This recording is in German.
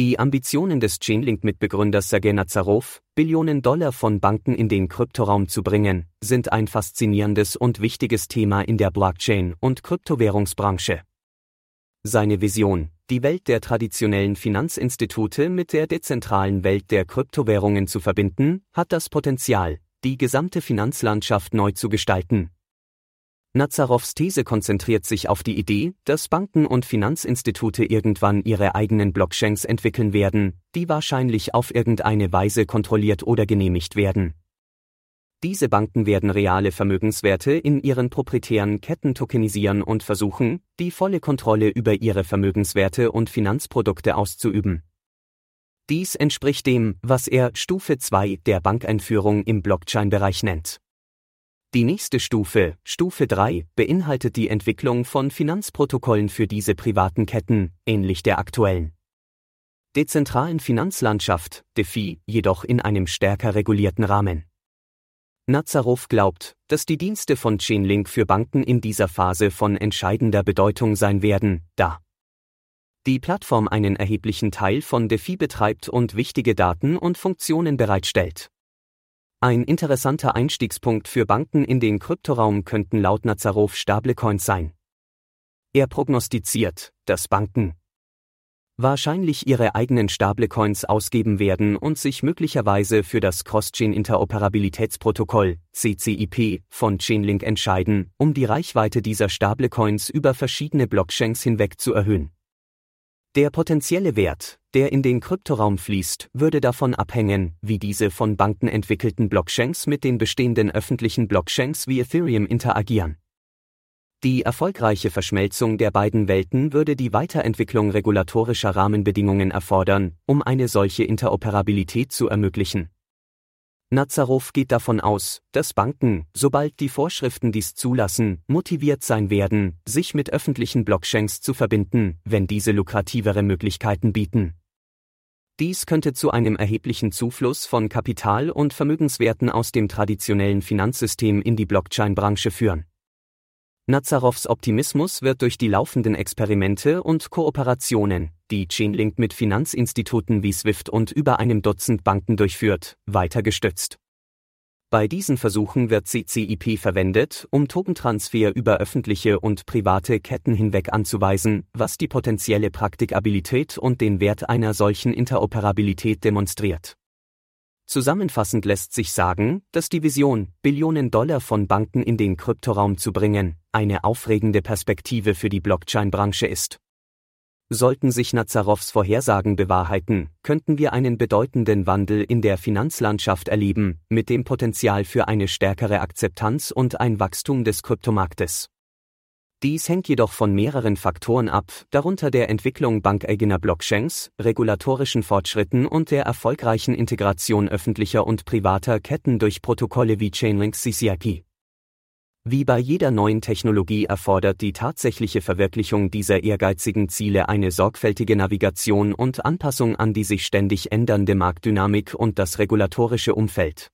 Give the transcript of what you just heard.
Die Ambitionen des Chainlink-Mitbegründers Sergei Nazarov, Billionen Dollar von Banken in den Kryptoraum zu bringen, sind ein faszinierendes und wichtiges Thema in der Blockchain- und Kryptowährungsbranche. Seine Vision, die Welt der traditionellen Finanzinstitute mit der dezentralen Welt der Kryptowährungen zu verbinden, hat das Potenzial, die gesamte Finanzlandschaft neu zu gestalten. Nazarovs These konzentriert sich auf die Idee, dass Banken und Finanzinstitute irgendwann ihre eigenen Blockchains entwickeln werden, die wahrscheinlich auf irgendeine Weise kontrolliert oder genehmigt werden. Diese Banken werden reale Vermögenswerte in ihren proprietären Ketten tokenisieren und versuchen, die volle Kontrolle über ihre Vermögenswerte und Finanzprodukte auszuüben. Dies entspricht dem, was er Stufe 2 der Bankeinführung im Blockchain-Bereich nennt. Die nächste Stufe, Stufe 3, beinhaltet die Entwicklung von Finanzprotokollen für diese privaten Ketten, ähnlich der aktuellen dezentralen Finanzlandschaft, DeFi, jedoch in einem stärker regulierten Rahmen. Nazarov glaubt, dass die Dienste von Chainlink für Banken in dieser Phase von entscheidender Bedeutung sein werden, da die Plattform einen erheblichen Teil von DeFi betreibt und wichtige Daten und Funktionen bereitstellt. Ein interessanter Einstiegspunkt für Banken in den Kryptoraum könnten laut Nazarov Stablecoins sein. Er prognostiziert, dass Banken wahrscheinlich ihre eigenen Stablecoins ausgeben werden und sich möglicherweise für das Cross-Chain-Interoperabilitätsprotokoll CCIP von Chainlink entscheiden, um die Reichweite dieser Stablecoins über verschiedene Blockchains hinweg zu erhöhen. Der potenzielle Wert, der in den Kryptoraum fließt, würde davon abhängen, wie diese von Banken entwickelten Blockchains mit den bestehenden öffentlichen Blockchains wie Ethereum interagieren. Die erfolgreiche Verschmelzung der beiden Welten würde die Weiterentwicklung regulatorischer Rahmenbedingungen erfordern, um eine solche Interoperabilität zu ermöglichen. Nazarov geht davon aus, dass Banken, sobald die Vorschriften dies zulassen, motiviert sein werden, sich mit öffentlichen Blockchains zu verbinden, wenn diese lukrativere Möglichkeiten bieten. Dies könnte zu einem erheblichen Zufluss von Kapital und Vermögenswerten aus dem traditionellen Finanzsystem in die Blockchain-Branche führen. Nazarovs Optimismus wird durch die laufenden Experimente und Kooperationen, die Chainlink mit Finanzinstituten wie SWIFT und über einem Dutzend Banken durchführt, weiter gestützt. Bei diesen Versuchen wird CCIP verwendet, um Tokentransfer über öffentliche und private Ketten hinweg anzuweisen, was die potenzielle Praktikabilität und den Wert einer solchen Interoperabilität demonstriert. Zusammenfassend lässt sich sagen, dass die Vision, Billionen Dollar von Banken in den Kryptoraum zu bringen, eine aufregende Perspektive für die Blockchain-Branche ist. Sollten sich Nazarovs Vorhersagen bewahrheiten, könnten wir einen bedeutenden Wandel in der Finanzlandschaft erleben, mit dem Potenzial für eine stärkere Akzeptanz und ein Wachstum des Kryptomarktes. Dies hängt jedoch von mehreren Faktoren ab, darunter der Entwicklung bankeigener Blockchains, regulatorischen Fortschritten und der erfolgreichen Integration öffentlicher und privater Ketten durch Protokolle wie Chainlink CCIP. Wie bei jeder neuen Technologie erfordert die tatsächliche Verwirklichung dieser ehrgeizigen Ziele eine sorgfältige Navigation und Anpassung an die sich ständig ändernde Marktdynamik und das regulatorische Umfeld.